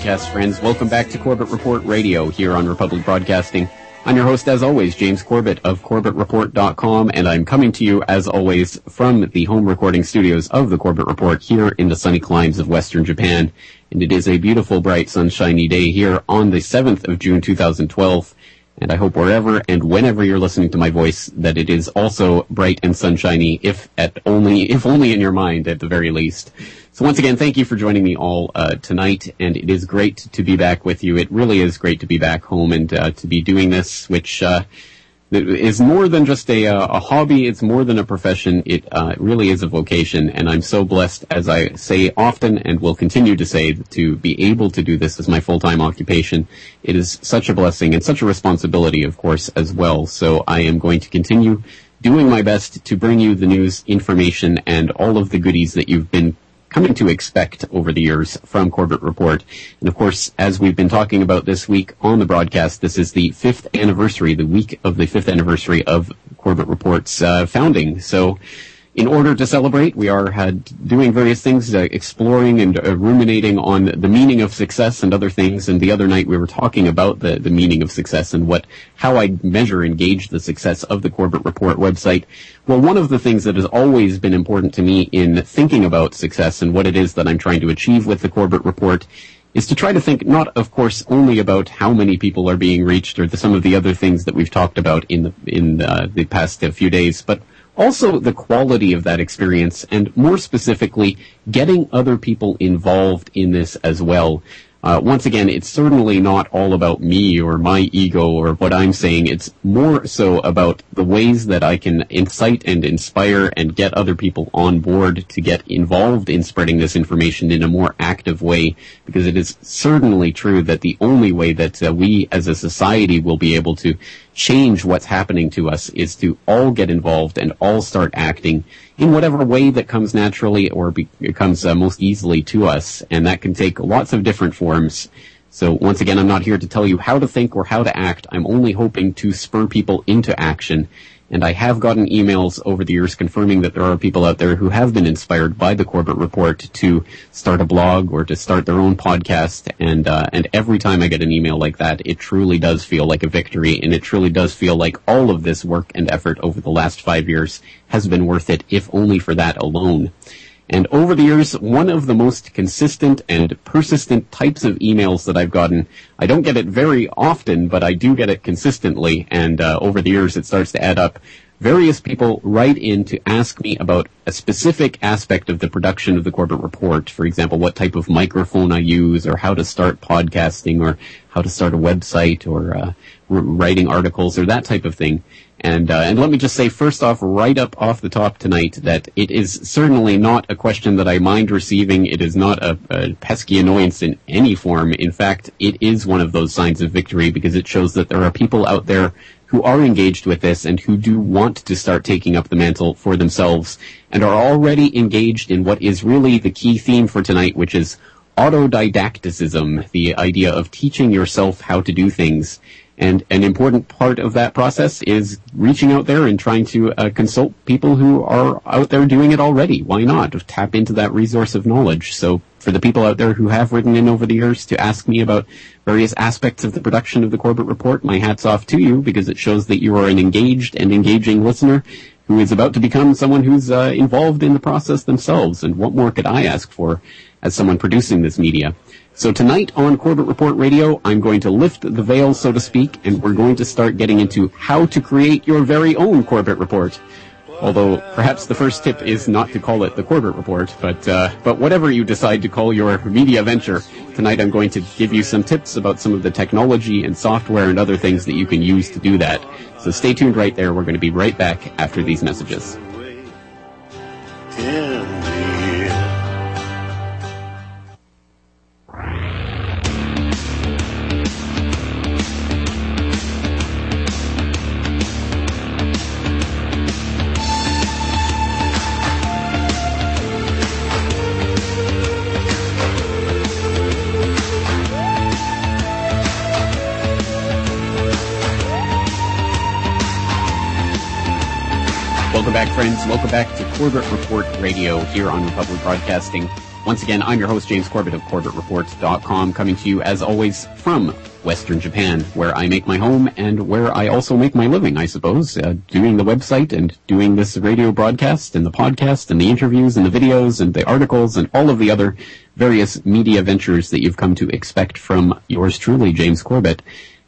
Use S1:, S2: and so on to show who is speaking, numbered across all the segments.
S1: broadcast, friends. Welcome back to Corbett Report Radio here on Republic Broadcasting. I'm your host, as always, James Corbett of CorbettReport.com, and I'm coming to you, as always, from the home recording studios of the Corbett Report here in the sunny climes of Western Japan. And it is a beautiful, bright, sunshiny day here on the 7th of June 2012. And I hope wherever and whenever you're listening to my voice that it is also bright and sunshiny, if at only, if only in your mind at the very least. So once again, thank you for joining me all uh, tonight, and it is great to be back with you. It really is great to be back home and uh, to be doing this, which uh, is more than just a, uh, a hobby. It's more than a profession. It uh, really is a vocation, and I'm so blessed, as I say often and will continue to say, to be able to do this as my full-time occupation. It is such a blessing and such a responsibility, of course, as well. So I am going to continue doing my best to bring you the news, information, and all of the goodies that you've been coming to expect over the years from Corbett Report. And of course, as we've been talking about this week on the broadcast, this is the fifth anniversary, the week of the fifth anniversary of Corbett Report's uh, founding. So in order to celebrate, we are uh, doing various things, uh, exploring and uh, ruminating on the meaning of success and other things. And the other night we were talking about the, the meaning of success and what, how I measure and gauge the success of the Corbett Report website. Well, one of the things that has always been important to me in thinking about success and what it is that I'm trying to achieve with the Corbett Report is to try to think not, of course, only about how many people are being reached or the, some of the other things that we've talked about in the in uh, the past uh, few days, but also the quality of that experience and more specifically getting other people involved in this as well. Uh, once again, it's certainly not all about me or my ego or what I'm saying. It's more so about the ways that I can incite and inspire and get other people on board to get involved in spreading this information in a more active way. Because it is certainly true that the only way that uh, we as a society will be able to change what's happening to us is to all get involved and all start acting in whatever way that comes naturally or be, comes uh, most easily to us. And that can take lots of different forms. So once again, I'm not here to tell you how to think or how to act. I'm only hoping to spur people into action and I have gotten emails over the years confirming that there are people out there who have been inspired by the Corbett Report to start a blog or to start their own podcast. And uh, and every time I get an email like that, it truly does feel like a victory, and it truly does feel like all of this work and effort over the last five years has been worth it, if only for that alone. And over the years, one of the most consistent and persistent types of emails that I've gotten, I don't get it very often, but I do get it consistently, and uh, over the years it starts to add up. Various people write in to ask me about a specific aspect of the production of the Corbett Report. For example, what type of microphone I use, or how to start podcasting, or how to start a website, or uh, writing articles, or that type of thing. And uh, and let me just say first off, right up off the top tonight, that it is certainly not a question that I mind receiving. It is not a, a, pesky annoyance in any form. In fact, it is one of those signs of victory because it shows that there are people out there who are engaged with this and who do want to start taking up the mantle for themselves and are already engaged in what is really the key theme for tonight, which is autodidacticism, the idea of teaching yourself how to do things. And an important part of that process is reaching out there and trying to uh, consult people who are out there doing it already. Why not? Tap into that resource of knowledge. So for the people out there who have written in over the years to ask me about various aspects of the production of the Corbett Report, my hat's off to you because it shows that you are an engaged and engaging listener who is about to become someone who's uh, involved in the process themselves. And what more could I ask for as someone producing this media? So tonight on Corbett Report Radio, I'm going to lift the veil, so to speak, and we're going to start getting into how to create your very own Corbett Report. Although perhaps the first tip is not to call it the Corbett Report, but uh, but whatever you decide to call your media venture, tonight I'm going to give you some tips about some of the technology and software and other things that you can use to do that. So stay tuned right there. We're going to be right back after these messages. Welcome Welcome back to Corbett Report Radio here on Republic Broadcasting. Once again, I'm your host, James Corbett of CorbettReport.com, coming to you, as always, from Western Japan, where I make my home and where I also make my living, I suppose, uh, doing the website and doing this radio broadcast and the podcast and the interviews and the videos and the articles and all of the other various media ventures that you've come to expect from yours truly, James Corbett.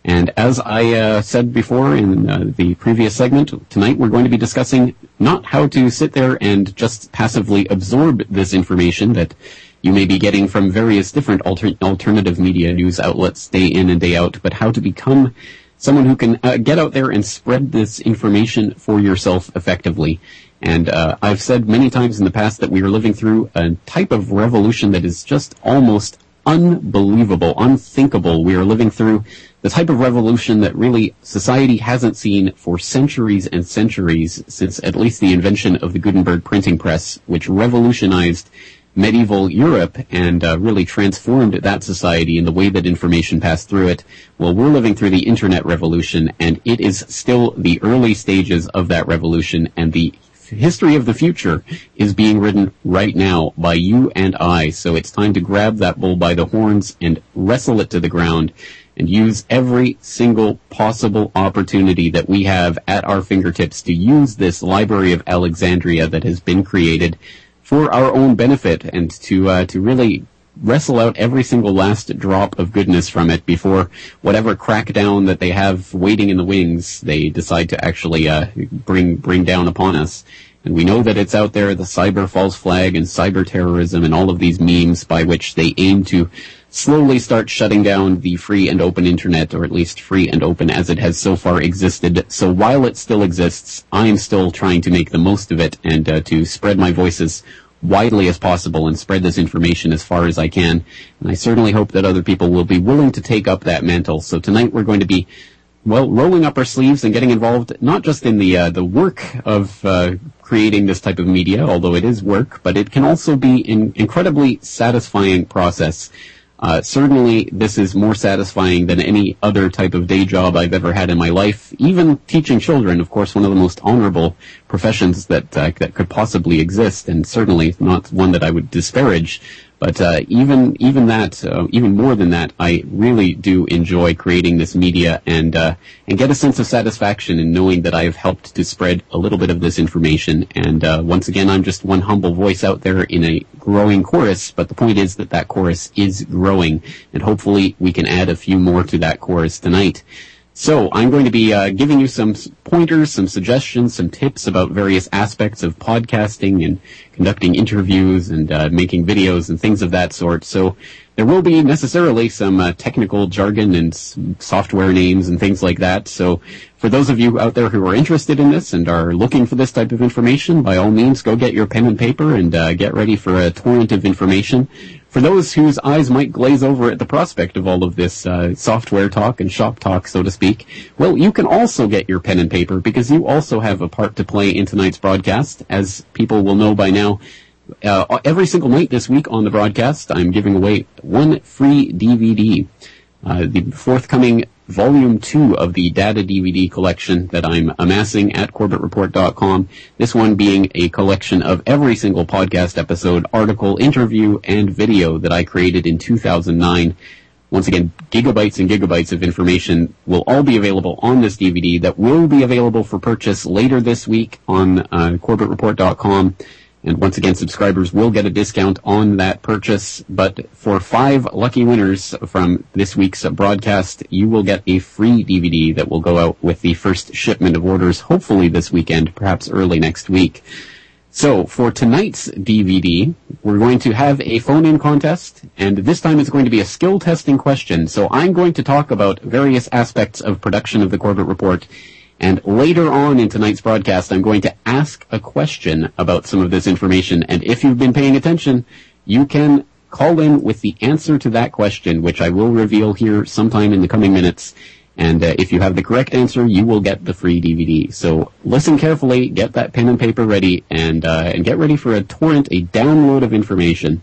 S1: And as I uh, said before in uh, the previous segment, tonight we're going to be discussing not how to sit there and just passively absorb this information that you may be getting from various different alter- alternative media news outlets day in and day out, but how to become someone who can uh, get out there and spread this information for yourself effectively. And uh, I've said many times in the past that we are living through a type of revolution that is just almost unbelievable, unthinkable. We are living through the type of revolution that really society hasn't seen for centuries and centuries since at least the invention of the Gutenberg printing press, which revolutionized medieval Europe and uh, really transformed that society in the way that information passed through it. Well, we're living through the internet revolution and it is still the early stages of that revolution and the history of the future is being written right now by you and I. So it's time to grab that bull by the horns and wrestle it to the ground and use every single possible opportunity that we have at our fingertips to use this Library of Alexandria that has been created for our own benefit and to uh, to really wrestle out every single last drop of goodness from it before whatever crackdown that they have waiting in the wings they decide to actually uh, bring bring down upon us. And we know that it's out there, the cyber false flag and cyber terrorism and all of these memes by which they aim to slowly start shutting down the free and open internet, or at least free and open as it has so far existed. So while it still exists, I am still trying to make the most of it and uh, to spread my voices widely as possible and spread this information as far as I can. And I certainly hope that other people will be willing to take up that mantle. So tonight we're going to be well, rolling up our sleeves and getting involved not just in the uh, the work of uh, creating this type of media, although it is work, but it can also be an incredibly satisfying process. Uh, certainly, this is more satisfying than any other type of day job I've ever had in my life. Even teaching children, of course, one of the most honorable professions that uh, that could possibly exist, and certainly not one that I would disparage. But uh, even even that, uh, even more than that, I really do enjoy creating this media and uh, and get a sense of satisfaction in knowing that I have helped to spread a little bit of this information. And uh, once again, I'm just one humble voice out there in a growing chorus. But the point is that that chorus is growing, and hopefully we can add a few more to that chorus tonight. So I'm going to be uh, giving you some pointers, some suggestions, some tips about various aspects of podcasting and conducting interviews and uh, making videos and things of that sort. So there will be necessarily some uh, technical jargon and software names and things like that. So for those of you out there who are interested in this and are looking for this type of information, by all means, go get your pen and paper and uh, get ready for a torrent of information for those whose eyes might glaze over at the prospect of all of this uh, software talk and shop talk, so to speak, well, you can also get your pen and paper because you also have a part to play in tonight's broadcast. As people will know by now, uh, every single night this week on the broadcast, I'm giving away one free DVD. Uh, the forthcoming volume two of the data DVD collection that I'm amassing at CorbettReport.com. This one being a collection of every single podcast episode, article, interview, and video that I created in 2009. Once again, gigabytes and gigabytes of information will all be available on this DVD that will be available for purchase later this week on uh, CorbettReport.com. And once again, subscribers will get a discount on that purchase. But for five lucky winners from this week's broadcast, you will get a free DVD that will go out with the first shipment of orders, hopefully this weekend, perhaps early next week. So for tonight's DVD, we're going to have a phone-in contest, and this time it's going to be a skill testing question. So I'm going to talk about various aspects of production of the Corbett Report and later on in tonight's broadcast, I'm going to ask a question about some of this information. And if you've been paying attention, you can call in with the answer to that question, which I will reveal here sometime in the coming minutes. And uh, if you have the correct answer, you will get the free DVD. So listen carefully, get that pen and paper ready, and uh, and get ready for a torrent, a download of information.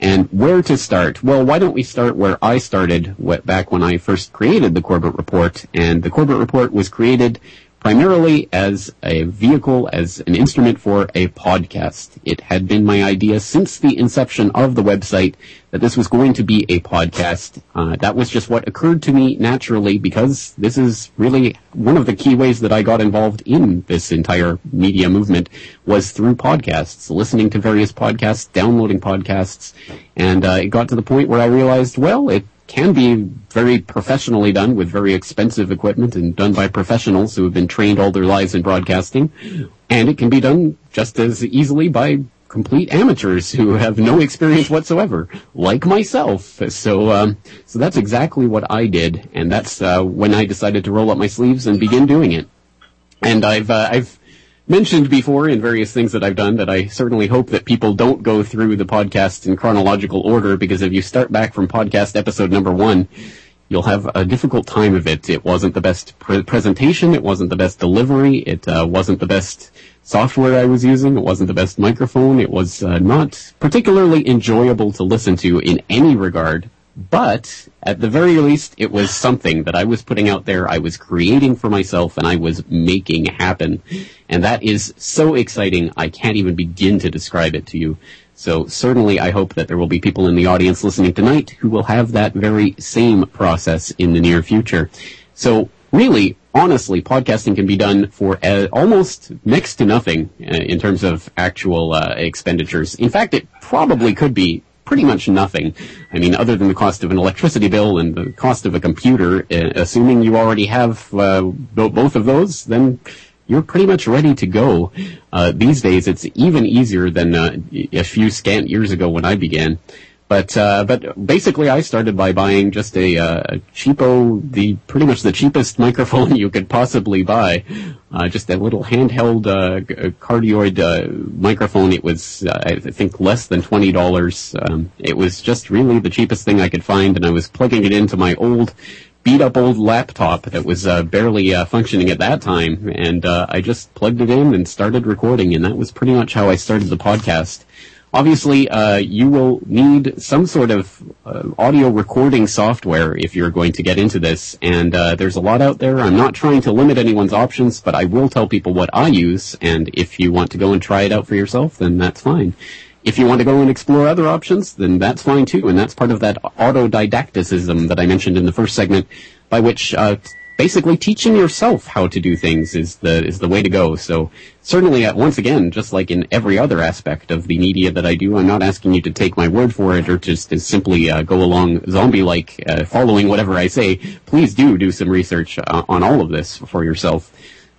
S1: And where to start? Well, why don't we start where I started back when I first created the Corbett Report? And the Corbett Report was created primarily as a vehicle, as an instrument for a podcast. It had been my idea since the inception of the website that this was going to be a podcast. Uh, that was just what occurred to me naturally because this is really one of the key ways that I got involved in this entire media movement was through podcasts, listening to various podcasts, downloading podcasts, and uh, it got to the point where I realized, well, it can be very professionally done with very expensive equipment and done by professionals who have been trained all their lives in broadcasting. And it can be done just as easily by complete amateurs who have no experience whatsoever, like myself. So, um, so that's exactly what I did, and that's uh, when I decided to roll up my sleeves and begin doing it. And I've uh, I've mentioned before in various things that I've done that I certainly hope that people don't go through the podcast in chronological order because if you start back from podcast episode number one, you'll have a difficult time of it. It wasn't the best pre- presentation. It wasn't the best delivery. It uh, wasn't the best software I was using. It wasn't the best microphone. It was uh, not particularly enjoyable to listen to in any regard. But at the very least, it was something that I was putting out there. I was creating for myself and I was making happen. And that is so exciting. I can't even begin to describe it to you. So certainly I hope that there will be people in the audience listening tonight who will have that very same process in the near future. So really, honestly, podcasting can be done for uh, almost next to nothing uh, in terms of actual uh, expenditures. In fact, it probably could be pretty much nothing. I mean, other than the cost of an electricity bill and the cost of a computer, uh, assuming you already have uh, bo- both of those, then you're pretty much ready to go. Uh, these days, it's even easier than uh, a few scant years ago when I began. But uh, but basically, I started by buying just a, uh, cheapo, the pretty much the cheapest microphone you could possibly buy, uh, just a little handheld uh, cardioid microphone. It was I think less than twenty dollars. Um, it was just really the cheapest thing I could find, and I was plugging it into my old beat up old laptop that was uh, barely uh, functioning at that time, and uh, I just plugged it in and started recording, and that was pretty much how I started the podcast. Obviously, uh, you will need some sort of uh, audio recording software if you're going to get into this, and uh, there's a lot out there. I'm not trying to limit anyone's options, but I will tell people what I use, and if you want to go and try it out for yourself, then that's fine. If you want to go and explore other options, then that's fine too, and that's part of that autodidacticism that I mentioned in the first segment, by which uh, basically teaching yourself how to do things is the is the way to go. So certainly, uh, once again, just like in every other aspect of the media that I do, I'm not asking you to take my word for it or just to simply uh, go along zombie-like, uh, following whatever I say. Please do do some research uh, on all of this for yourself.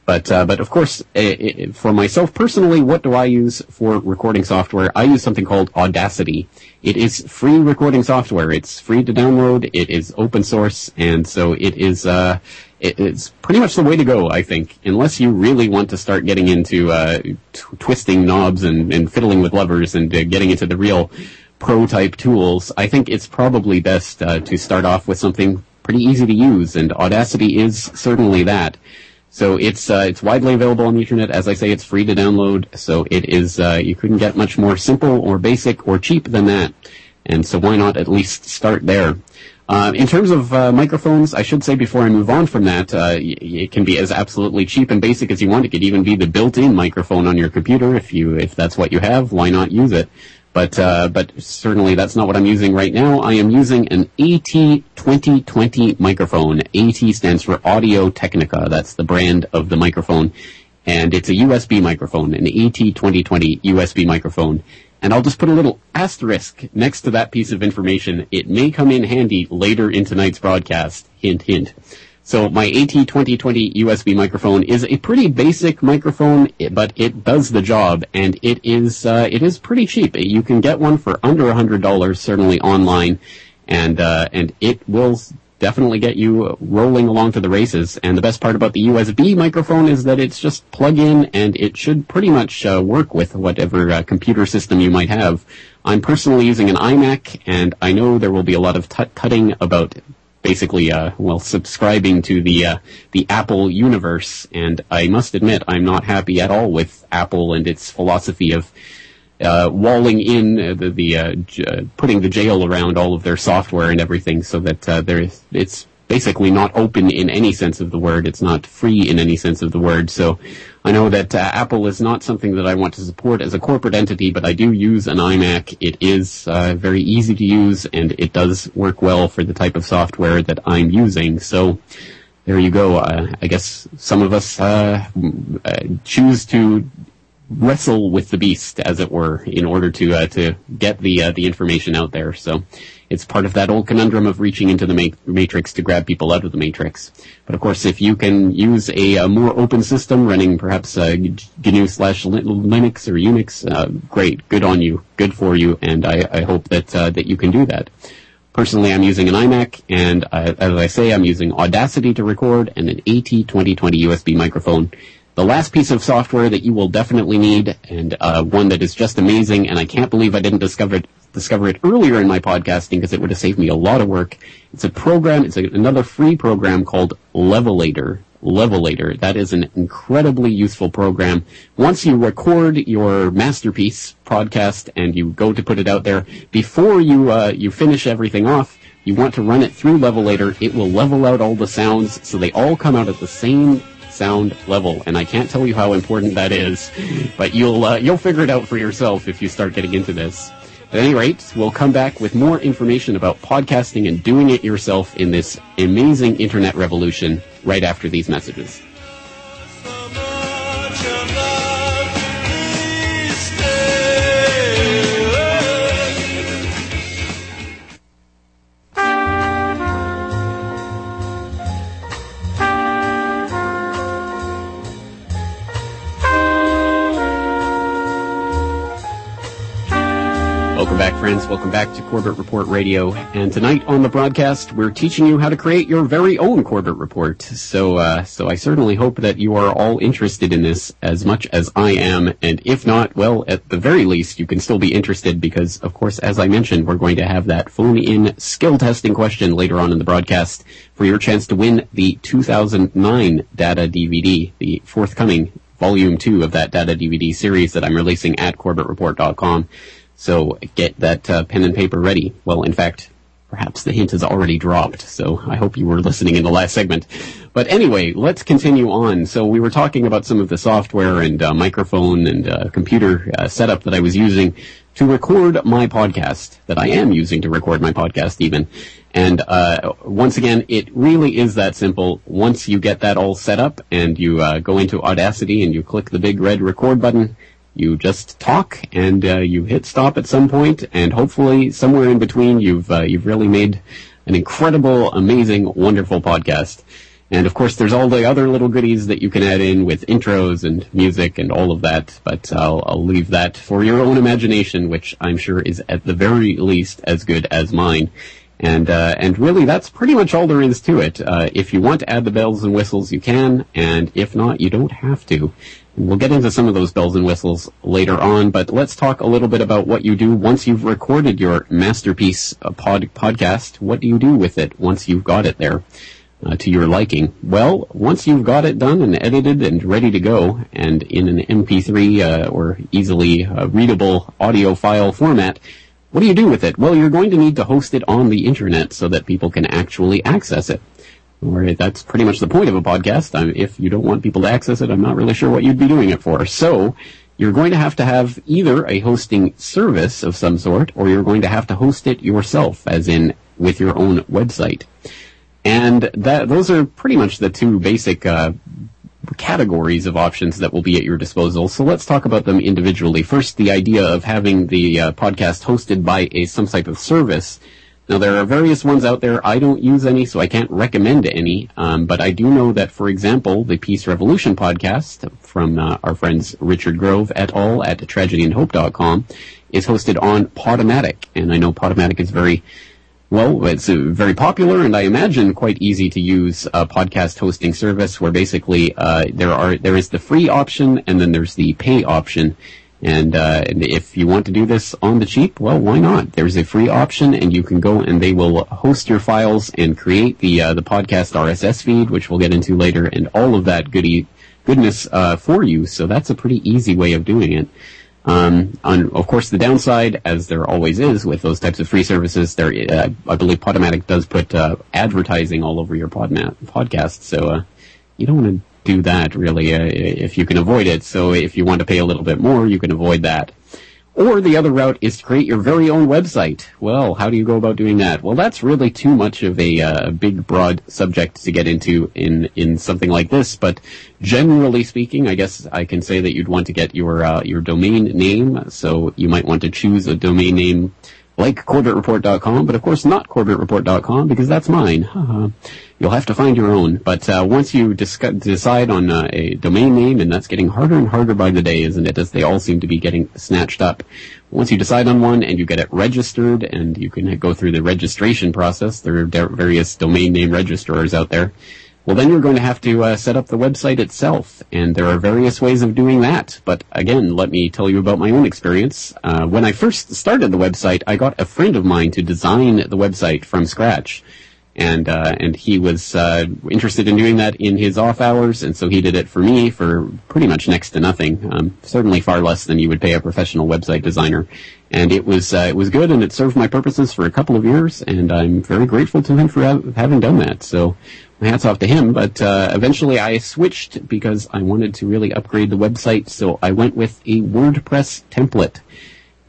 S1: But uh, but of course, i i for myself personally, what do I use for recording software? I use something called Audacity. It is free recording software. It's free to download. It is open source, and so it is. Uh, it, it's pretty much the way to go, I think, unless you really want to start getting into uh, t- twisting knobs and, and fiddling with levers and uh, getting into the real pro type tools. I think it's probably best uh, to start off with something pretty easy to use, and Audacity is certainly that. So it's uh, it's widely available on the internet. As I say, it's free to download. So it is uh, you couldn't get much more simple or basic or cheap than that. And so why not at least start there? Uh, in terms of uh, microphones, I should say before I move on from that, uh, it can be as absolutely cheap and basic as you want. It could even be the built-in microphone on your computer if you if that's what you have. Why not use it? But uh, but certainly that's not what I'm using right now. I am using an AT2020 microphone. AT stands for Audio Technica. That's the brand of the microphone, and it's a USB microphone, an AT2020 USB microphone. And I'll just put a little asterisk next to that piece of information. It may come in handy later in tonight's broadcast. Hint, hint. So my AT2020 USB microphone is a pretty basic microphone, but it does the job, and it is uh, it is pretty cheap. You can get one for under a hundred dollars, certainly online, and uh, and it will definitely get you rolling along to the races. And the best part about the USB microphone is that it's just plug in, and it should pretty much uh, work with whatever uh, computer system you might have. I'm personally using an iMac, and I know there will be a lot of tut tutting about basically uh, well subscribing to the uh, the Apple universe, and I must admit I'm not happy at all with Apple and its philosophy of uh, walling in uh, the, the uh, j- uh, putting the jail around all of their software and everything, so that there is it's basically not open in any sense of the word. It's not free in any sense of the word. So I know that uh, Apple is not something that I want to support as a corporate entity, but I do use an iMac. It is uh, very easy to use, and it does work well for the type of software that I'm using. So there you go. Uh, I guess some of us uh, uh, choose to wrestle with the beast, as it were, in order to uh, to get the the information out there. So it's part of that old conundrum of reaching into the ma- matrix to grab people out of the matrix. But of course, if you can use a, a more open system running perhaps GNU slash Linux or Unix, uh, great, good on you, good for you, and I, I hope that uh, that you can do that. Personally, I'm using an iMac, and uh, as I say, I'm using Audacity to record and an AT2020 USB microphone. The last piece of software that you will definitely need, and uh, one that is just amazing, and I can't believe I didn't discover it, discover it earlier in my podcasting because it would have saved me a lot of work. It's a program, it's a, another free program called Levelator. Levelator. That is an incredibly useful program. Once you record your masterpiece podcast and you go to put it out there, before you uh, you finish everything off, you want to run it through Levelator. It will level out all the sounds so they all come out at the same sound level, and I can't tell you how important that is, but you'll uh, you'll figure it out for yourself if you start getting into this. At any rate, we'll come back with more information about podcasting and doing it yourself in this amazing internet revolution right after these messages. Friends. Welcome back to Corbett Report Radio. And tonight on the broadcast, we're teaching you how to create your very own Corbett Report. So, uh, so I certainly hope that you are all interested in this as much as I am. And if not, well, at the very least, you can still be interested because, of course, as I mentioned, we're going to have that phone-in skill testing question later on in the broadcast for your chance to win the 2009 data DVD, the forthcoming volume two of that data DVD series that I'm releasing at CorbettReport.com. So get that uh, pen and paper ready. Well, in fact, perhaps the hint has already dropped, so I hope you were listening in the last segment. But anyway, let's continue on. So we were talking about some of the software and uh, microphone and uh, computer uh, setup that I was using to record my podcast, that I am using to record my podcast even. And uh, once again, it really is that simple. Once you get that all set up and you uh, go into Audacity and you click the big red record button, you just talk and uh, you hit stop at some point, and hopefully somewhere in between, you've uh, you've really made an incredible, amazing, wonderful podcast. And of course, there's all the other little goodies that you can add in with intros and music and all of that. But I'll, I'll leave that for your own imagination, which I'm sure is at the very least as good as mine. And uh, and really, that's pretty much all there is to it. Uh, if you want to add the bells and whistles, you can, and if not, you don't have to. We'll get into some of those bells and whistles later on, but let's talk a little bit about what you do once you've recorded your masterpiece uh, pod, podcast. What do you do with it once you've got it there uh, to your liking? Well, once you've got it done and edited and ready to go, and in an MP3 uh, or easily uh, readable audio file format, what do you do with it? Well, you're going to need to host it on the internet so that people can actually access it. That's pretty much the point of a podcast. I if you don't want people to access it, I'm not really sure what you'd be doing it for. So, you're going to have to have either a hosting service of some sort, or you're going to have to host it yourself, as in with your own website. And that those are pretty much the two basic uh, categories of options that will be at your disposal. So let's talk about them individually. First, the idea of having the uh, podcast hosted by a some type of service. Now there are various ones out there. I don't use any, so I can't recommend any. Um, but I do know that, for example, the Peace Revolution podcast from uh, our friends Richard Grove et al. at tragedyandhope.com is hosted on Podomatic, and I know Podomatic is very well, it's uh, very popular and I imagine quite easy to use a podcast hosting service where basically uh, there are there is the free option and then there's the pay option. And, uh, and if you want to do this on the cheap, well, why not? There's a free option, and you can go and they will host your files and create the uh, the podcast RSS feed, which we'll get into later, and all of that goody goodness uh, for you. So that's a pretty easy way of doing it. Um, on, of course, the downside, as there always is with those types of free services, there, uh, I believe Podomatic does put uh, advertising all over your podma- podcast, so uh, you don't want to do that really uh, if you can avoid it. So if you want to pay a little bit more, you can avoid that. Or the other route is to create your very own website. Well, how do you go about doing that? Well, that's really too much of a uh, big, broad subject to get into in in something like this. But generally speaking, I guess I can say that you'd want to get your uh, your domain name. So you might want to choose a domain name like CorbettReport.com, but of course not CorbettReport.com because that's mine. You'll have to find your own. But uh, once you decide on uh, a domain name, and that's getting harder and harder by the day, isn't it? As they all seem to be getting snatched up. Once you decide on one and you get it registered, and you can go through the registration process, there are various domain name registrars out there. Well, then you're going to have to uh, set up the website itself, and there are various ways of doing that. But again, let me tell you about my own experience. Uh, when I first started the website, I got a friend of mine to design the website from scratch, and uh, and he was uh, interested in doing that in his off hours, and so he did it for me for pretty much next to nothing. Um, certainly far less than you would pay a professional website designer, and it was uh, it was good, and it served my purposes for a couple of years, and I'm very grateful to him for ha- having done that. So hats off to him. But uh, eventually, I switched because I wanted to really upgrade the website. So I went with a WordPress template.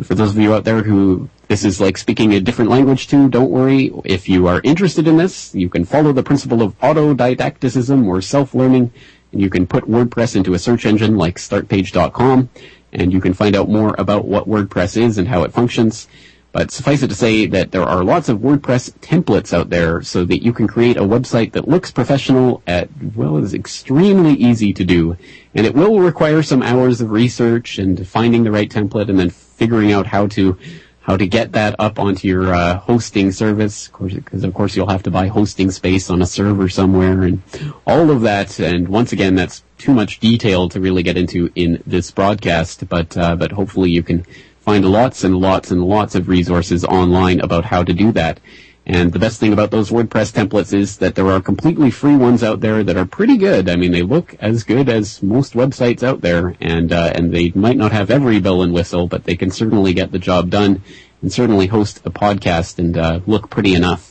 S1: For those of you out there who this is like speaking a different language to, don't worry. If you are interested in this, you can follow the principle of autodidacticism or self-learning, and you can put WordPress into a search engine like startpage.com, and you can find out more about what WordPress is and how it functions. But suffice it to say that there are lots of WordPress templates out there so that you can create a website that looks professional at, well, is extremely easy to do. And it will require some hours of research and finding the right template and then figuring out how to, how to get that up onto your uh, hosting service, because of course you'll have to buy hosting space on a server somewhere and all of that. And once again, that's too much detail to really get into in this broadcast, but, uh, but hopefully you can find lots and lots and lots of resources online about how to do that. And the best thing about those WordPress templates is that there are completely free ones out there that are pretty good. I mean, they look as good as most websites out there, and uh, and they might not have every bell and whistle, but they can certainly get the job done, and certainly host a podcast and uh, look pretty enough.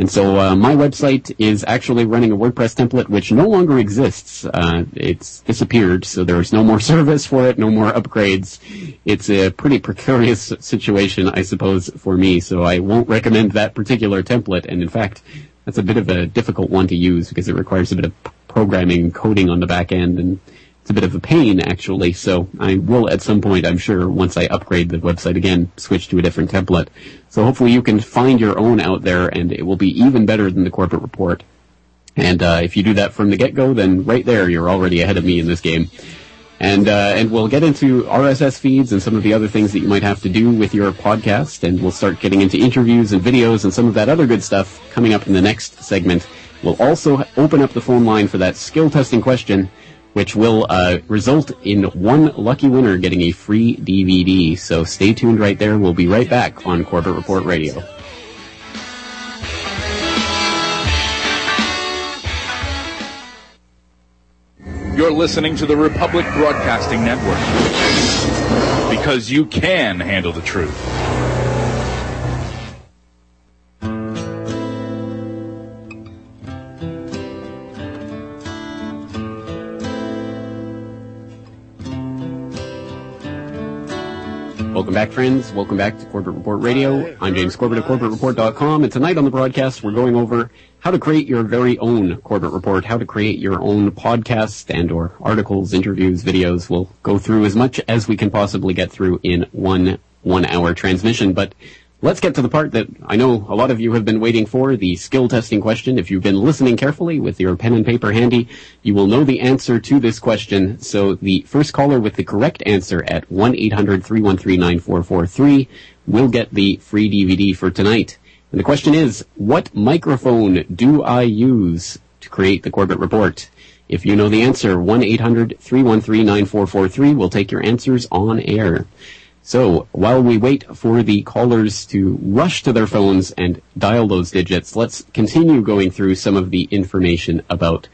S1: And so uh, my website is actually running a WordPress template which no longer exists. Uh, it's disappeared, so there's no more service for it, no more upgrades. It's a pretty precarious situation, I suppose, for me. So I won't recommend that particular template. And in fact, that's a bit of a difficult one to use because it requires a bit of programming coding on the back end and it's a bit of a pain actually. So I will at some point, I'm sure, once I upgrade the website again, switch to a different template. So hopefully you can find your own out there and it will be even better than the Corbett Report. And uh, if you do that from the get-go, then right there you're already ahead of me in this game. And uh, and we'll get into RSS feeds and some of the other things that you might have to do with your podcast, and we'll start getting into interviews and videos and some of that other good stuff coming up in the next segment. We'll also open up the phone line for that skill testing question which will uh, result in one lucky winner getting a free DVD. So stay tuned right there. We'll be right back on Corbett Report Radio.
S2: You're listening to the Republic Broadcasting Network because you can handle the truth.
S1: Back, friends. Welcome back to Corbett Report Radio. I'm James Corbett of CorbettReport.com, and tonight on the broadcast, we're going over how to create your very own Corbett Report, how to create your own podcast and or articles, interviews, videos. We'll go through as much as we can possibly get through in one one-hour transmission, but Let's get to the part that I know a lot of you have been waiting for, the skill testing question. If you've been listening carefully with your pen and paper handy, you will know the answer to this question. So the first caller with the correct answer at 1-800-313-9443 will get the free DVD for tonight. And the question is, what microphone do I use to create the Corbett Report? If you know the answer, 1-800-313-9443 will take your answers on air. So while we wait for the callers to rush to their phones and dial those digits, let's continue going through some of the information about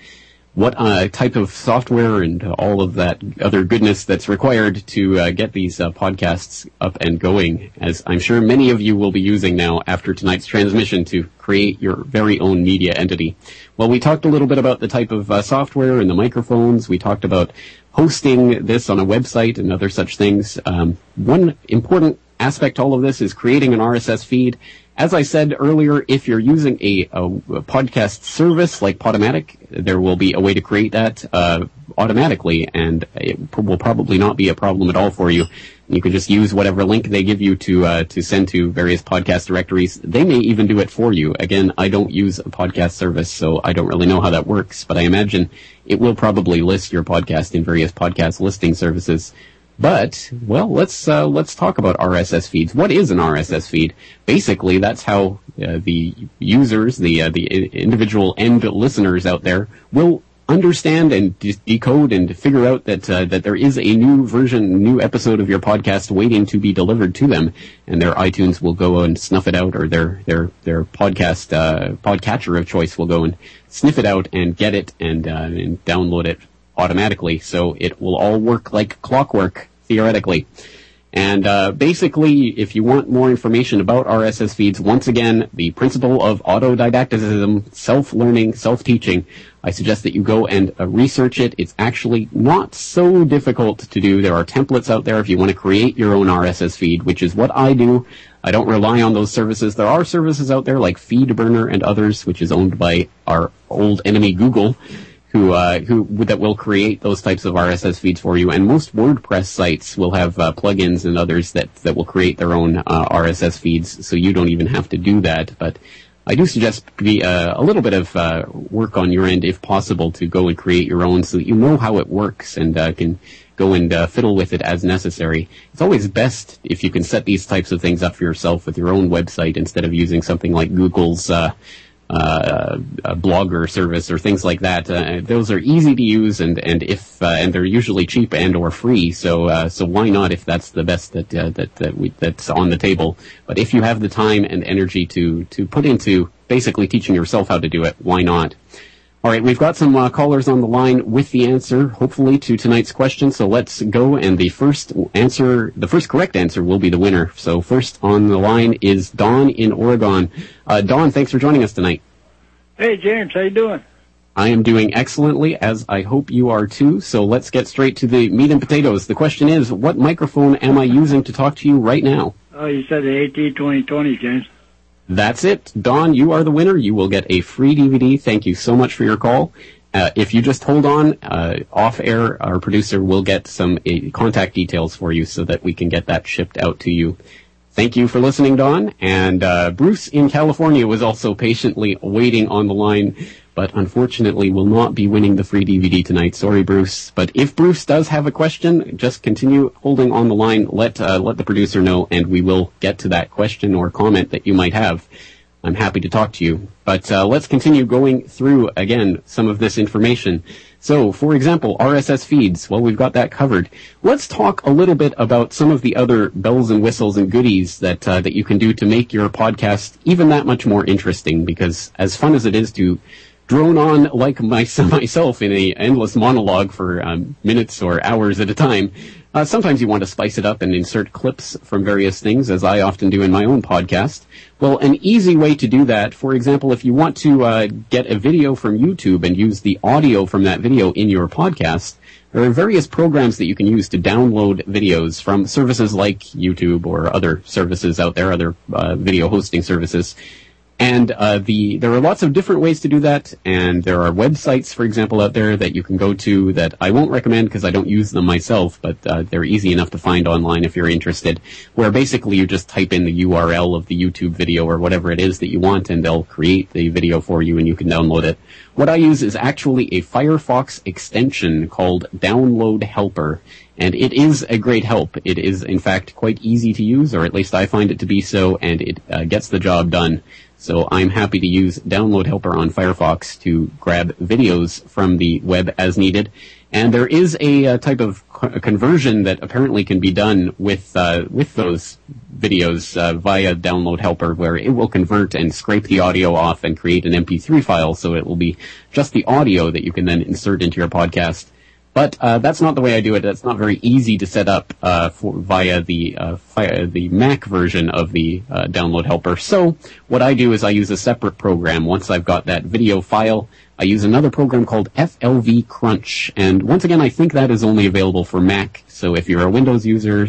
S1: what uh, type of software and all of that other goodness that's required to uh, get these uh, podcasts up and going, as I'm sure many of you will be using now after tonight's transmission to create your very own media entity. Well, we talked a little bit about the type of uh, software and the microphones. We talked about hosting this on a website and other such things. Um, one important aspect to all of this is creating an RSS feed. As I said earlier, if you're using a, a, podcast service like Podomatic, there will be a way to create that uh, automatically, and it will probably not be a problem at all for you. You can just use whatever link they give you to uh, to send to various podcast directories. They may even do it for you. Again, I don't use a podcast service, so I don't really know how that works. But I imagine it will probably list your podcast in various podcast listing services. But well, let's uh, let's talk about RSS feeds. What is an RSS feed? Basically, that's how uh, the users, the uh, the individual end listeners out there, will understand and de- decode and figure out that uh, that there is a new version, new episode of your podcast waiting to be delivered to them, and their iTunes will go and snuff it out, or their their their podcast uh, podcatcher of choice will go and sniff it out and get it and uh, and download it automatically. So it will all work like clockwork theoretically. And uh, basically, if you want more information about RSS feeds, once again, the principle of autodidacticism, self-learning, self-teaching, I suggest that you go and uh, research it. It's actually not so difficult to do. There are templates out there if you want to create your own RSS feed, which is what I do. I don't rely on those services. There are services out there like FeedBurner and others, which is owned by our old enemy Google, who uh, who that will create those types of RSS feeds for you. And most WordPress sites will have uh, plugins and others that that will create their own uh, RSS feeds, so you don't even have to do that. But I do suggest be, uh, a little bit of uh, work on your end, if possible, to go and create your own, so that you know how it works and uh, can go and fiddle with it as necessary. It's always best if you can set these types of things up for yourself with your own website instead of using something like Google's uh, a blogger service or things like that. Uh, those are easy to use and and if uh, and they're usually cheap and or free. So uh, so why not if that's the best that uh, that that we, that's on the table. But if you have the time and energy to to put into basically teaching yourself how to do it, why not? All right, we've got some uh, callers on the line with the answer, hopefully, to tonight's question. So let's go, and the first answer, the first correct answer, will be the winner. So first on the line is Don in Oregon. Uh, Don, thanks for joining us tonight.
S3: Hey James, how you doing?
S1: I am doing excellently, as I hope you are too. So let's get straight to the meat and potatoes. The question is, what microphone am I using to talk to you right now?
S3: Oh, you said the AT twenty twenty, James.
S1: That's it. Don, you are the winner. You will get a free DVD. Thank you so much for your call. Uh, if you just hold on, uh, off air, our producer will get some uh, contact details for you so that we can get that shipped out to you. Thank you for listening, Don. And uh, Bruce in California was also patiently waiting on the line, but unfortunately will not be winning the free DVD tonight. Sorry, Bruce. But if Bruce does have a question, just continue holding on the line. Let uh, let the producer know, and we will get to that question or comment that you might have. I'm happy to talk to you. But uh, let's continue going through again some of this information. So, for example, RSS feeds. Well, we've got that covered. Let's talk a little bit about some of the other bells and whistles and goodies that uh, that you can do to make your podcast even that much more interesting. Because as fun as it is to drone on like my, myself in a endless monologue for um, minutes or hours at a time. Uh, sometimes you want to spice it up and insert clips from various things, as I often do in my own podcast. Well, an easy way to do that, for example, if you want to uh, get a video from YouTube and use the audio from that video in your podcast, there are various programs that you can use to download videos from services like YouTube or other services out there, other uh, video hosting services. And uh, the there are lots of different ways to do that, and there are websites, for example, out there that you can go to that I won't recommend because I don't use them myself, but uh, they're easy enough to find online if you're interested. Where basically you just type in the URL of the YouTube video or whatever it is that you want, and they'll create the video for you, and you can download it. What I use is actually a Firefox extension called Download Helper, and it is a great help. It is, in fact, quite easy to use, or at least I find it to be so, and it uh, gets the job done. So I'm happy to use Download Helper on Firefox to grab videos from the web as needed. And there is a, uh type of co- conversion that apparently can be done with uh, with those videos uh, via Download Helper, where it will convert and scrape the audio off and create an MP3 file. So it will be just the audio that you can then insert into your podcast. But uh, that's not the way I do it. That's not very easy to set up uh, for, via the uh, via the Mac version of the uh, download helper. So what I do is I use a separate program. Once I've got that video file, I use another program called FLV Crunch. And once again, I think that is only available for Mac. So if you're a Windows user,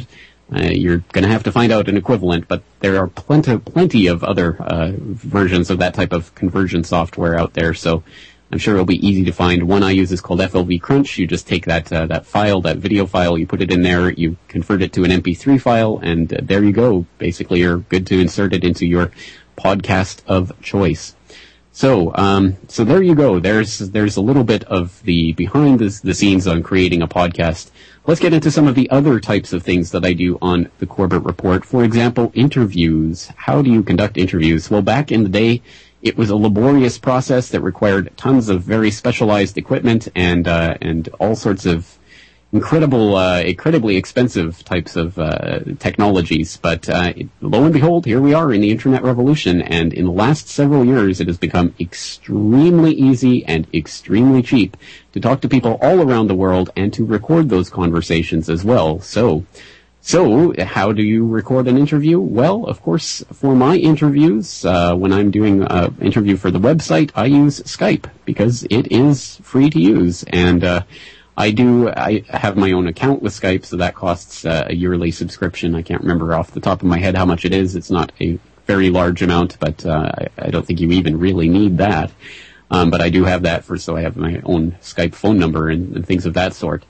S1: uh, you're going to have to find out an equivalent. But there are plenty plenty of other uh, versions of that type of conversion software out there. So I'm sure it'll be easy to find. One I use is called FLV Crunch. You just take that uh, that file, that video file, you put it in there, you convert it to an MP3 file, and uh, there you go. Basically, you're good to insert it into your podcast of choice. So, um, so there you go. There's there's a little bit of the behind the, the scenes on creating a podcast. Let's get into some of the other types of things that I do on the Corbett Report. For example, interviews. How do you conduct interviews? Well, back in the day, it was a laborious process that required tons of very specialized equipment and uh, and all sorts of incredible, uh, incredibly expensive types of uh, technologies. But uh, lo and behold, here we are in the internet revolution, and in the last several years, it has become extremely easy and extremely cheap to talk to people all around the world and to record those conversations as well. So. So, how do you record an interview? Well, of course, for my interviews, uh, when I'm doing an interview for the website, I use Skype because it is free to use. And uh, I do, I have my own account with Skype, so that costs uh, a yearly subscription. I can't remember off the top of my head how much it is. It's not a very large amount, but uh, I, I don't think you even really need that. Um, but I do have that for, so I have my own Skype phone number and, and things of that sort.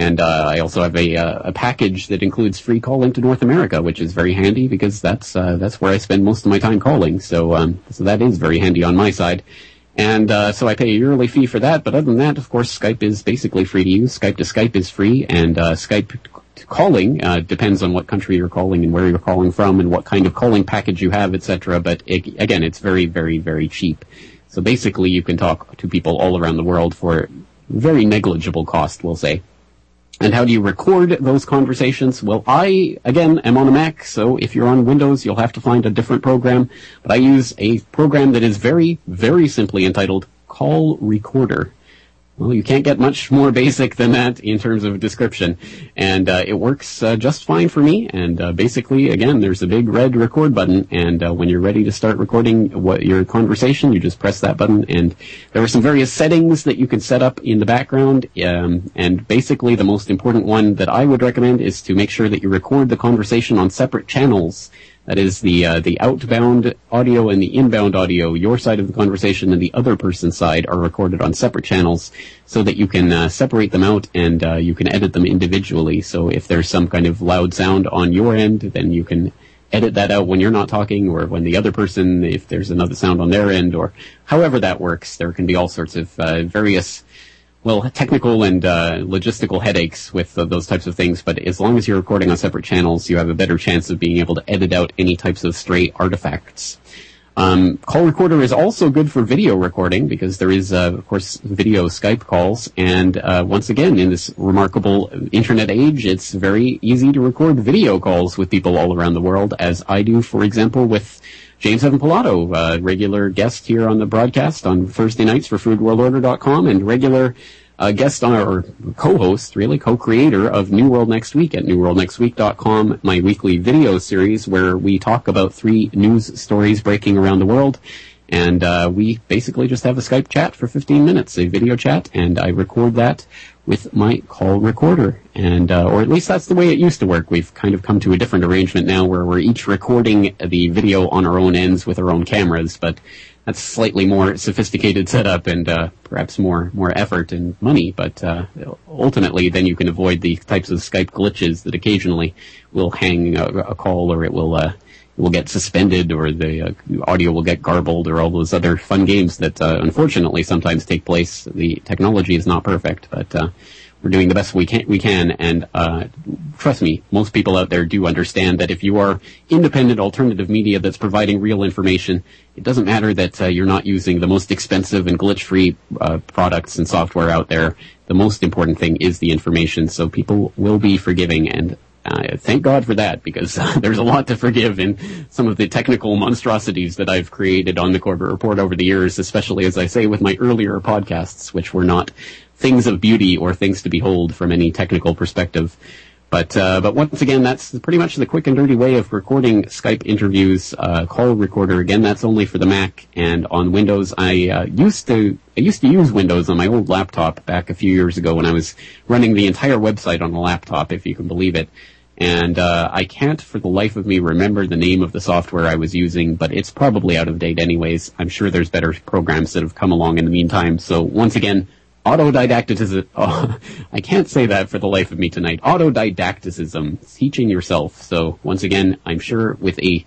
S1: And uh, I also have a, uh, a package that includes free calling to North America, which is very handy because that's uh, that's where I spend most of my time calling. So um, so that is very handy on my side. And uh, so I pay a yearly fee for that. But other than that, of course, Skype is basically free to use. Skype to Skype is free, and uh, Skype calling uh, depends on what country you're calling and where you're calling from and what kind of calling package you have, etc. But it, again, it's very, very, very cheap. So basically, you can talk to people all around the world for very negligible cost, we'll say. And how do you record those conversations? Well, I, again, am on a Mac, so if you're on Windows, you'll have to find a different program. But I use a program that is very, very simply entitled Call Recorder. Well, you can't get much more basic than that in terms of description. And uh, it works uh, just fine for me. And uh, basically, again, there's a big red record button. And uh, when you're ready to start recording what your conversation, you just press that button. And there are some various settings that you can set up in the background. Um, and basically, the most important one that I would recommend is to make sure that you record the conversation on separate channels. That is the uh, the outbound audio and the inbound audio. Your side of the conversation and the other person's side are recorded on separate channels, so that you can uh, separate them out and uh, you can edit them individually. So if there's some kind of loud sound on your end, then you can edit that out when you're not talking, or when the other person, if there's another sound on their end, or however that works. There can be all sorts of uh, various well, technical and uh, logistical headaches with uh, those types of things, but as long as you're recording on separate channels, you have a better chance of being able to edit out any types of stray artifacts. Um, call recorder is also good for video recording because there is, uh, of course, video Skype calls, and uh, once again, in this remarkable internet age, it's very easy to record video calls with people all around the world, as I do, for example, with James Evan Pilato, uh, regular guest here on the broadcast on Thursday nights for FoodWorldOrder.com and regular uh, guest on or co-host, really co-creator of New World Next Week at NewWorldNextWeek.com, my weekly video series where we talk about three news stories breaking around the world. And uh, we basically just have a Skype chat for 15 minutes, a video chat, and I record that with my call recorder. And, uh, or at least that's the way it used to work. We've kind of come to a different arrangement now where we're each recording the video on our own ends with our own cameras, but that's slightly more sophisticated setup and, uh, perhaps more, more effort and money, but, uh, ultimately then you can avoid the types of Skype glitches that occasionally will hang a, a call or it will, uh, will get suspended or the uh, audio will get garbled or all those other fun games that uh, unfortunately sometimes take place. The technology is not perfect, but uh, we're doing the best we can, we can, and uh, trust me, most people out there do understand that if you are independent alternative media that's providing real information, it doesn't matter that uh, you're not using the most expensive and glitch-free uh, products and software out there. The most important thing is the information, so people will be forgiving, and uh, thank God for that because there's a lot to forgive in some of the technical monstrosities that I've created on the Corbett Report over the years, especially as I say with my earlier podcasts, which were not things of beauty or things to behold from any technical perspective. But uh, but once again, that's pretty much the quick and dirty way of recording Skype interviews. Uh, call recorder again, that's only for the Mac and on Windows. I uh, used to I used to use Windows on my old laptop back a few years ago when I was running the entire website on a laptop, if you can believe it. And uh, I can't for the life of me remember the name of the software I was using, but it's probably out of date anyways. I'm sure there's better programs that have come along in the meantime. So once again, autodidacticism. Oh, I can't say that for the life of me tonight. Autodidacticism, teaching yourself. So once again, I'm sure with a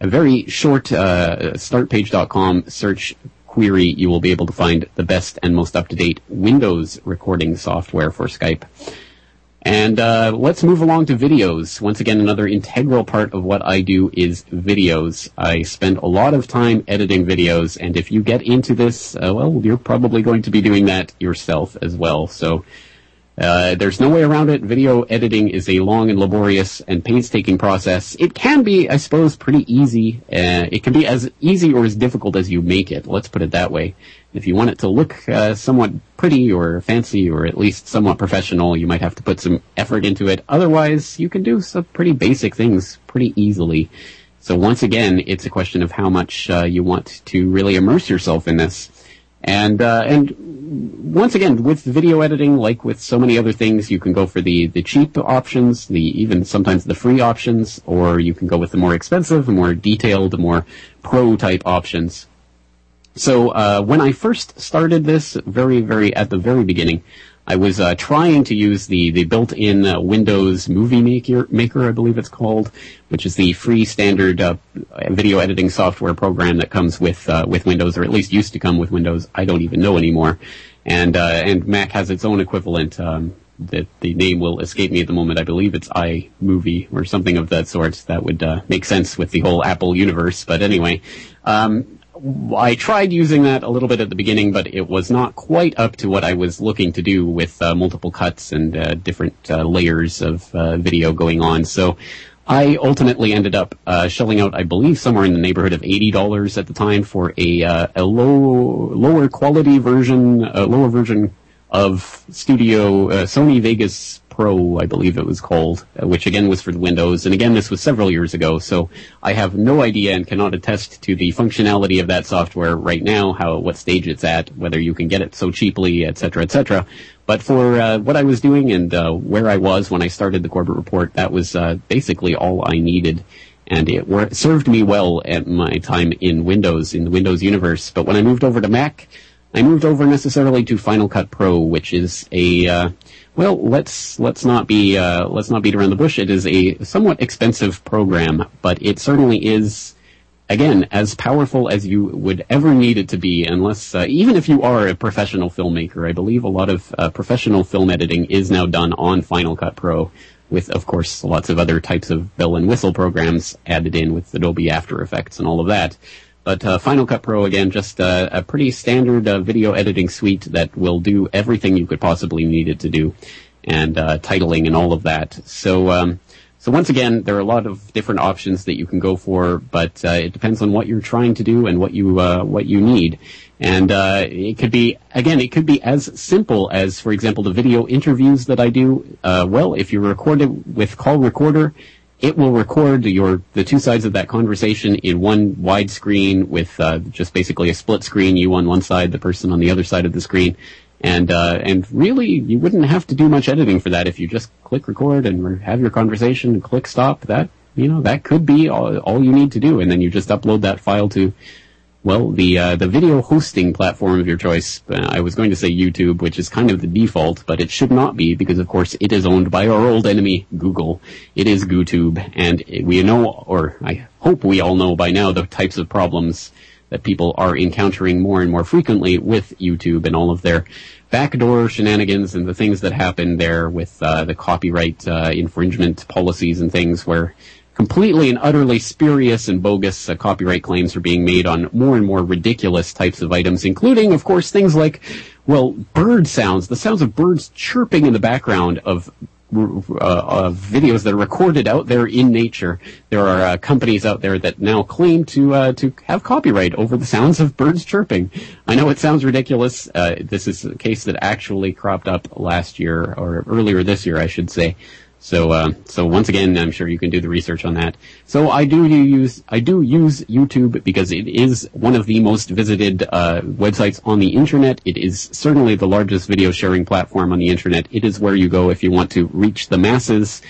S1: a very short uh, startpage.com search query, you will be able to find the best and most up to date Windows recording software for Skype. And uh, let's move along to videos. Once again, another integral part of what I do is videos. I spend a lot of time editing videos, and if you get into this, uh, well, you're probably going to be doing that yourself as well. So uh, there's no way around it. Video editing is a long and laborious and painstaking process. It can be, I suppose, pretty easy. Uh, it can be as easy or as difficult as you make it. Let's put it that way. If you want it to look uh, somewhat pretty or fancy or at least somewhat professional, you might have to put some effort into it. Otherwise, you can do some pretty basic things pretty easily. So once again, it's a question of how much uh, you want to really immerse yourself in this. And uh, and once again, with video editing, like with so many other things, you can go for the the cheap options, the even sometimes the free options, or you can go with the more expensive, more detailed, more pro type options. So uh, when I first started this, very very at the very beginning, I was uh, trying to use the the built-in uh, Windows Movie Maker, Maker, I believe it's called, which is the free standard uh, video editing software program that comes with uh, with Windows, or at least used to come with Windows. I don't even know anymore. And uh, and Mac has its own equivalent. Um, that the name will escape me at the moment. I believe it's iMovie or something of that sort. That would uh, make sense with the whole Apple universe. But anyway, um, I tried using that a little bit at the beginning, but it was not quite up to what I was looking to do with uh, multiple cuts and uh, different uh, layers of uh, video going on. So I ultimately ended up uh, shelling out, I believe, somewhere in the neighborhood of eighty dollars at the time for a uh, a low lower quality version, a lower version of Studio Sony Vegas Pro, I believe it was called, uh, which again was for the Windows. And again, this was several years ago, so I have no idea and cannot attest to the functionality of that software right now, how what stage it's at, whether you can get it so cheaply, etc., etc. But for uh, what I was doing and uh, where I was when I started the Corbett Report, that was uh, basically all I needed. And it wor- served me well at my time in Windows, in the Windows universe. But when I moved over to Mac, I moved over necessarily to Final Cut Pro, which is a uh, well, let's let's not be uh, let's not beat around the bush. It is a somewhat expensive program, but it certainly is again as powerful as you would ever need it to be. Unless uh, even if you are a professional filmmaker, I believe a lot of uh, professional film editing is now done on Final Cut Pro, with of course lots of other types of bell and whistle programs added in with Adobe After Effects and all of that. But uh, Final Cut Pro, again, just uh, a pretty standard uh, video editing suite that will do everything you could possibly need it to do, and uh, titling and all of that. So, um, so once again, there are a lot of different options that you can go for, but uh, it depends on what you're trying to do and what you uh, what you need. And it could be again, it could be as simple as, for example, the video interviews that I do. well, if you record it with Call Recorder it will record your the two sides of that conversation in one wide screen with uh, just basically a split screen, you on one side, the person on the other side of the screen, and uh, and really you wouldn't have to do much editing for that if you just click record and have your conversation and click stop. That you know that could be all, all you need to do, and then you just upload that file to well, the uh, the video hosting platform of your choice. Uh, I was going to say YouTube, which is kind of the default, but it should not be because, of course, it is owned by our old enemy Google. It is GooTube, and we know, or I hope we all know by now, the types of problems that people are encountering more and more frequently with YouTube and all of their backdoor shenanigans and the things that happen there with uh, the copyright uh, infringement policies and things where completely and utterly spurious and bogus uh, copyright claims are being made on more and more ridiculous types of items, including, of course, things like, well, bird sounds, the sounds of birds chirping in the background of uh, uh, videos that are recorded out there in nature. There are uh, companies out there that now claim to uh, to have copyright over the sounds of birds chirping. I know it sounds ridiculous. Uh, this is a case that actually cropped up last year or earlier this year, I should say. So, uh, so once again, I'm sure you can do the research on that. So I do use, I do use YouTube because it is one of the most visited, uh, websites on the internet. It is certainly the largest video sharing platform on the internet. It is where you go if you want to reach the masses,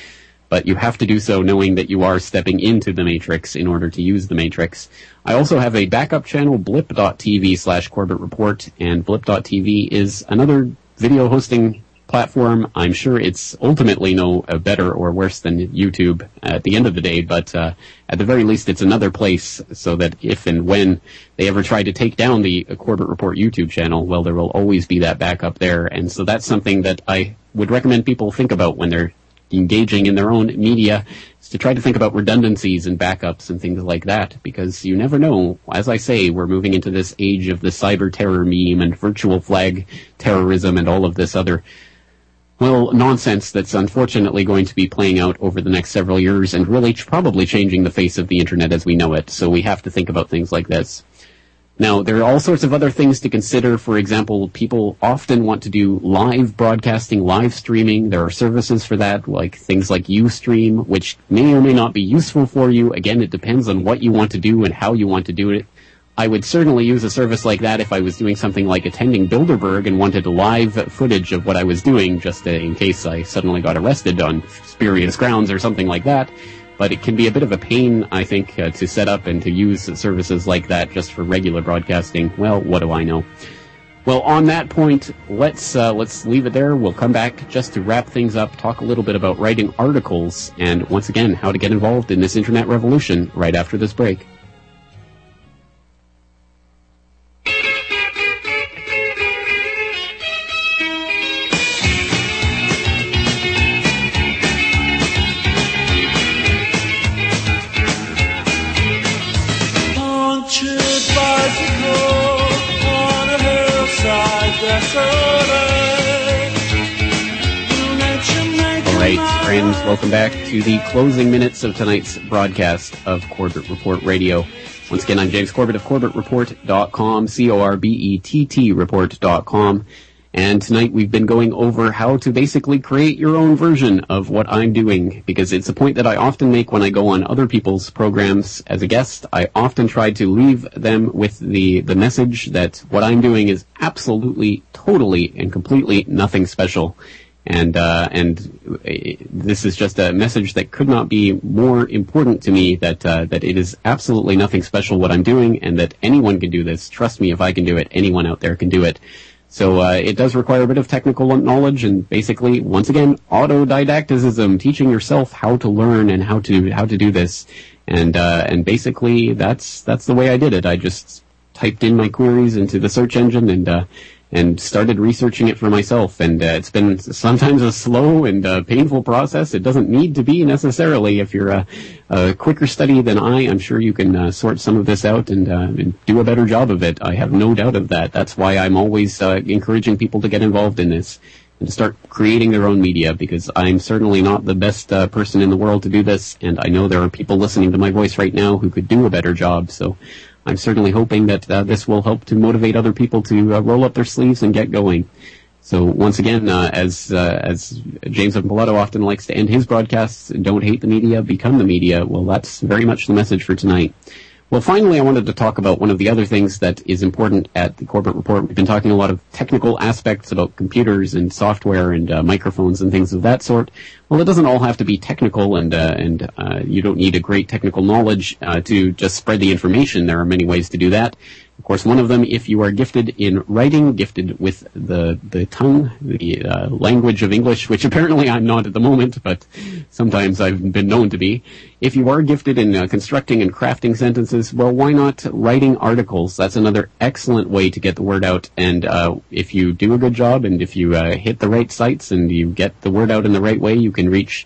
S1: but you have to do so knowing that you are stepping into the matrix in order to use the matrix. I also have a backup channel, blip.tv slash Corbett Report, and blip.tv is another video hosting platform. I'm sure it's ultimately no uh, better or worse than YouTube at the end of the day, but uh, at the very least, it's another place so that if and when they ever try to take down the Corbett Report YouTube channel, well, there will always be that backup there. And so that's something that I would recommend people think about when they're engaging in their own media is to try to think about redundancies and backups and things like that because you never know. As I say, we're moving into this age of the cyber terror meme and virtual flag terrorism and all of this other well, nonsense that's unfortunately going to be playing out over the next several years and really ch- probably changing the face of the internet as we know it. So we have to think about things like this. Now, there are all sorts of other things to consider. For example, people often want to do live broadcasting, live streaming. There are services for that, like things like Ustream, which may or may not be useful for you. Again, it depends on what you want to do and how you want to do it. I would certainly use a service like that if I was doing something like attending Bilderberg and wanted live footage of what I was doing, just in case I suddenly got arrested on spurious grounds or something like that. But it can be a bit of a pain, I think, uh, to set up and to use services like that just for regular broadcasting. Well, what do I know? Well, on that point, let's uh, let's leave it there. We'll come back just to wrap things up, talk a little bit about writing articles, and once again, how to get involved in this internet revolution right after this break. Friends, welcome back to the closing minutes of tonight's broadcast of Corbett Report Radio. Once again, I'm James Corbett of CorbettReport.com, C-O-R-B-E-T-T report.com. And tonight we've been going over how to basically create your own version of what I'm doing, because it's a point that I often make when I go on other people's programs as a guest. I often try to leave them with the, the message that what I'm doing is absolutely, totally, and completely nothing special. And, uh, and this is just a message that could not be more important to me that, uh, that it is absolutely nothing special what I'm doing and that anyone can do this. Trust me, if I can do it, anyone out there can do it. So uh, it does require a bit of technical knowledge and basically, once again, autodidacticism, teaching yourself how to learn and how to how to do this. And uh, and basically, that's that's the way I did it. I just typed in my queries into the search engine and uh, and started researching it for myself. And uh, it's been sometimes a slow and uh, painful process. It doesn't need to be necessarily. If you're a, a quicker study than I, I'm sure you can uh, sort some of this out and, uh, and do a better job of it. I have no doubt of that. That's why I'm always uh, encouraging people to get involved in this and to start creating their own media because I'm certainly not the best uh, person in the world to do this. And I know there are people listening to my voice right now who could do a better job. So I'm certainly hoping that uh, this will help to motivate other people to uh, roll up their sleeves and get going. So once again, uh, as uh, as James Pilato often likes to end his broadcasts, don't hate the media, become the media. Well, that's very much the message for tonight. Well, finally, I wanted to talk about one of the other things that is important at the Corbett Report. We've been talking a lot of technical aspects about computers and software and uh, microphones and things of that sort. Well, it doesn't all have to be technical, and uh, and uh, you don't need a great technical knowledge uh, to just spread the information. There are many ways to do that. Of course, one of them, if you are gifted in writing, gifted with the the tongue, the uh, language of English, which apparently I'm not at the moment, but sometimes I've been known to be. If you are gifted in uh, constructing and crafting sentences, well, why not writing articles? That's another excellent way to get the word out. And uh, if you do a good job, and if you uh, hit the right sites, and you get the word out in the right way, you can reach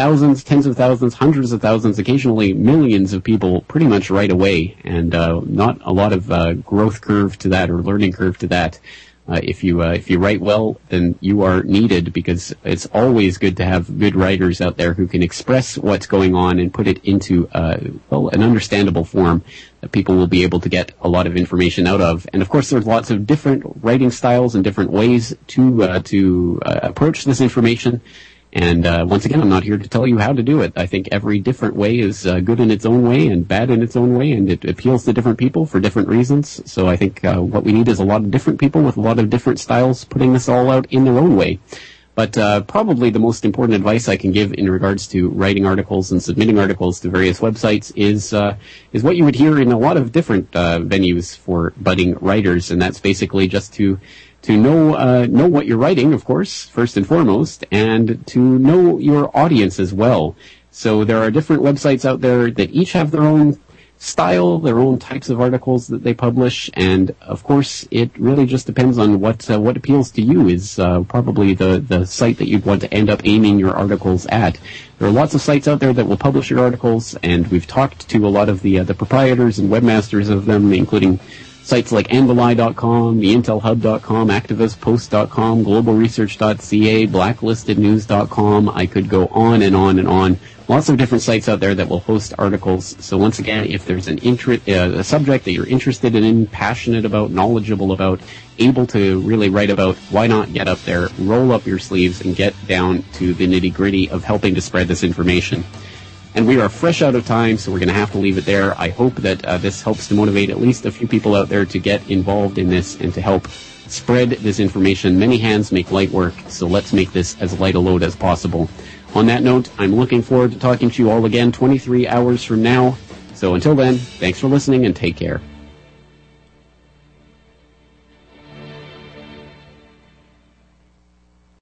S1: thousands, tens of thousands, hundreds of thousands, occasionally millions of people pretty much right away, and uh, not a lot of uh, growth curve to that or learning curve to that. Uh, if you uh, if you write well, then you are needed because it's always good to have good writers out there who can express what's going on and put it into uh, well an understandable form that people will be able to get a lot of information out of. And of course, there's lots of different writing styles and different ways to uh, to approach this information. And uh, once again, I'm not here to tell you how to do it. I think every different way is uh, good in its own way and bad in its own way, and it appeals to different people for different reasons. So I think uh, what we need is a lot of different people with a lot of different styles putting this all out in their own way. But uh, probably the most important advice I can give in regards to writing articles and submitting articles to various websites is uh, is what you would hear in a lot of different uh, venues for budding writers, and that's basically just to to know uh, know what you're writing, of course, first and foremost, and to know your audience as well. So there are different websites out there that each have their own style, their own types of articles that they publish, and of course, it really just depends on what uh, what appeals to you. Is uh, probably the the site that you'd want to end up aiming your articles at. There are lots of sites out there that will publish your articles, and we've talked to a lot of the uh, the proprietors and webmasters of them, including Sites like Anvili.com, theintelhub.com, activistpost.com, globalresearch.ca, blacklistednews.com. I could go on and on and on. Lots of different sites out there that will host articles. So once again, if there's an interest, uh, a subject that you're interested in, passionate about, knowledgeable about, able to really write about, why not get up there, roll up your sleeves, and get down to the nitty gritty of helping to spread this information. And we are fresh out of time, so we're going to have to leave it there. I hope that uh, this helps to motivate at least a few people out there to get involved in this and to help spread this information. Many hands make light work, so let's make this as light a load as possible. On that note, I'm looking forward to talking to you all again 23 hours from now. So until then, thanks for listening and take care.